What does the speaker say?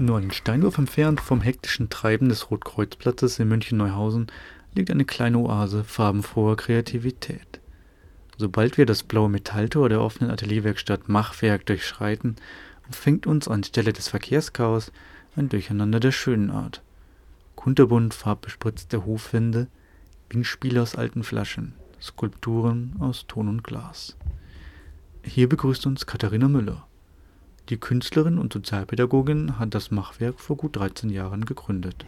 Nur einen Steinwurf entfernt vom hektischen Treiben des Rotkreuzplatzes in München-Neuhausen liegt eine kleine Oase farbenfroher Kreativität. Sobald wir das blaue Metalltor der offenen Atelierwerkstatt Machwerk durchschreiten, umfängt uns anstelle des Verkehrschaos ein Durcheinander der schönen Art. Kunterbunt farbbespritzte Hofwände, Windspiele aus alten Flaschen, Skulpturen aus Ton und Glas. Hier begrüßt uns Katharina Müller. Die Künstlerin und Sozialpädagogin hat das Machwerk vor gut 13 Jahren gegründet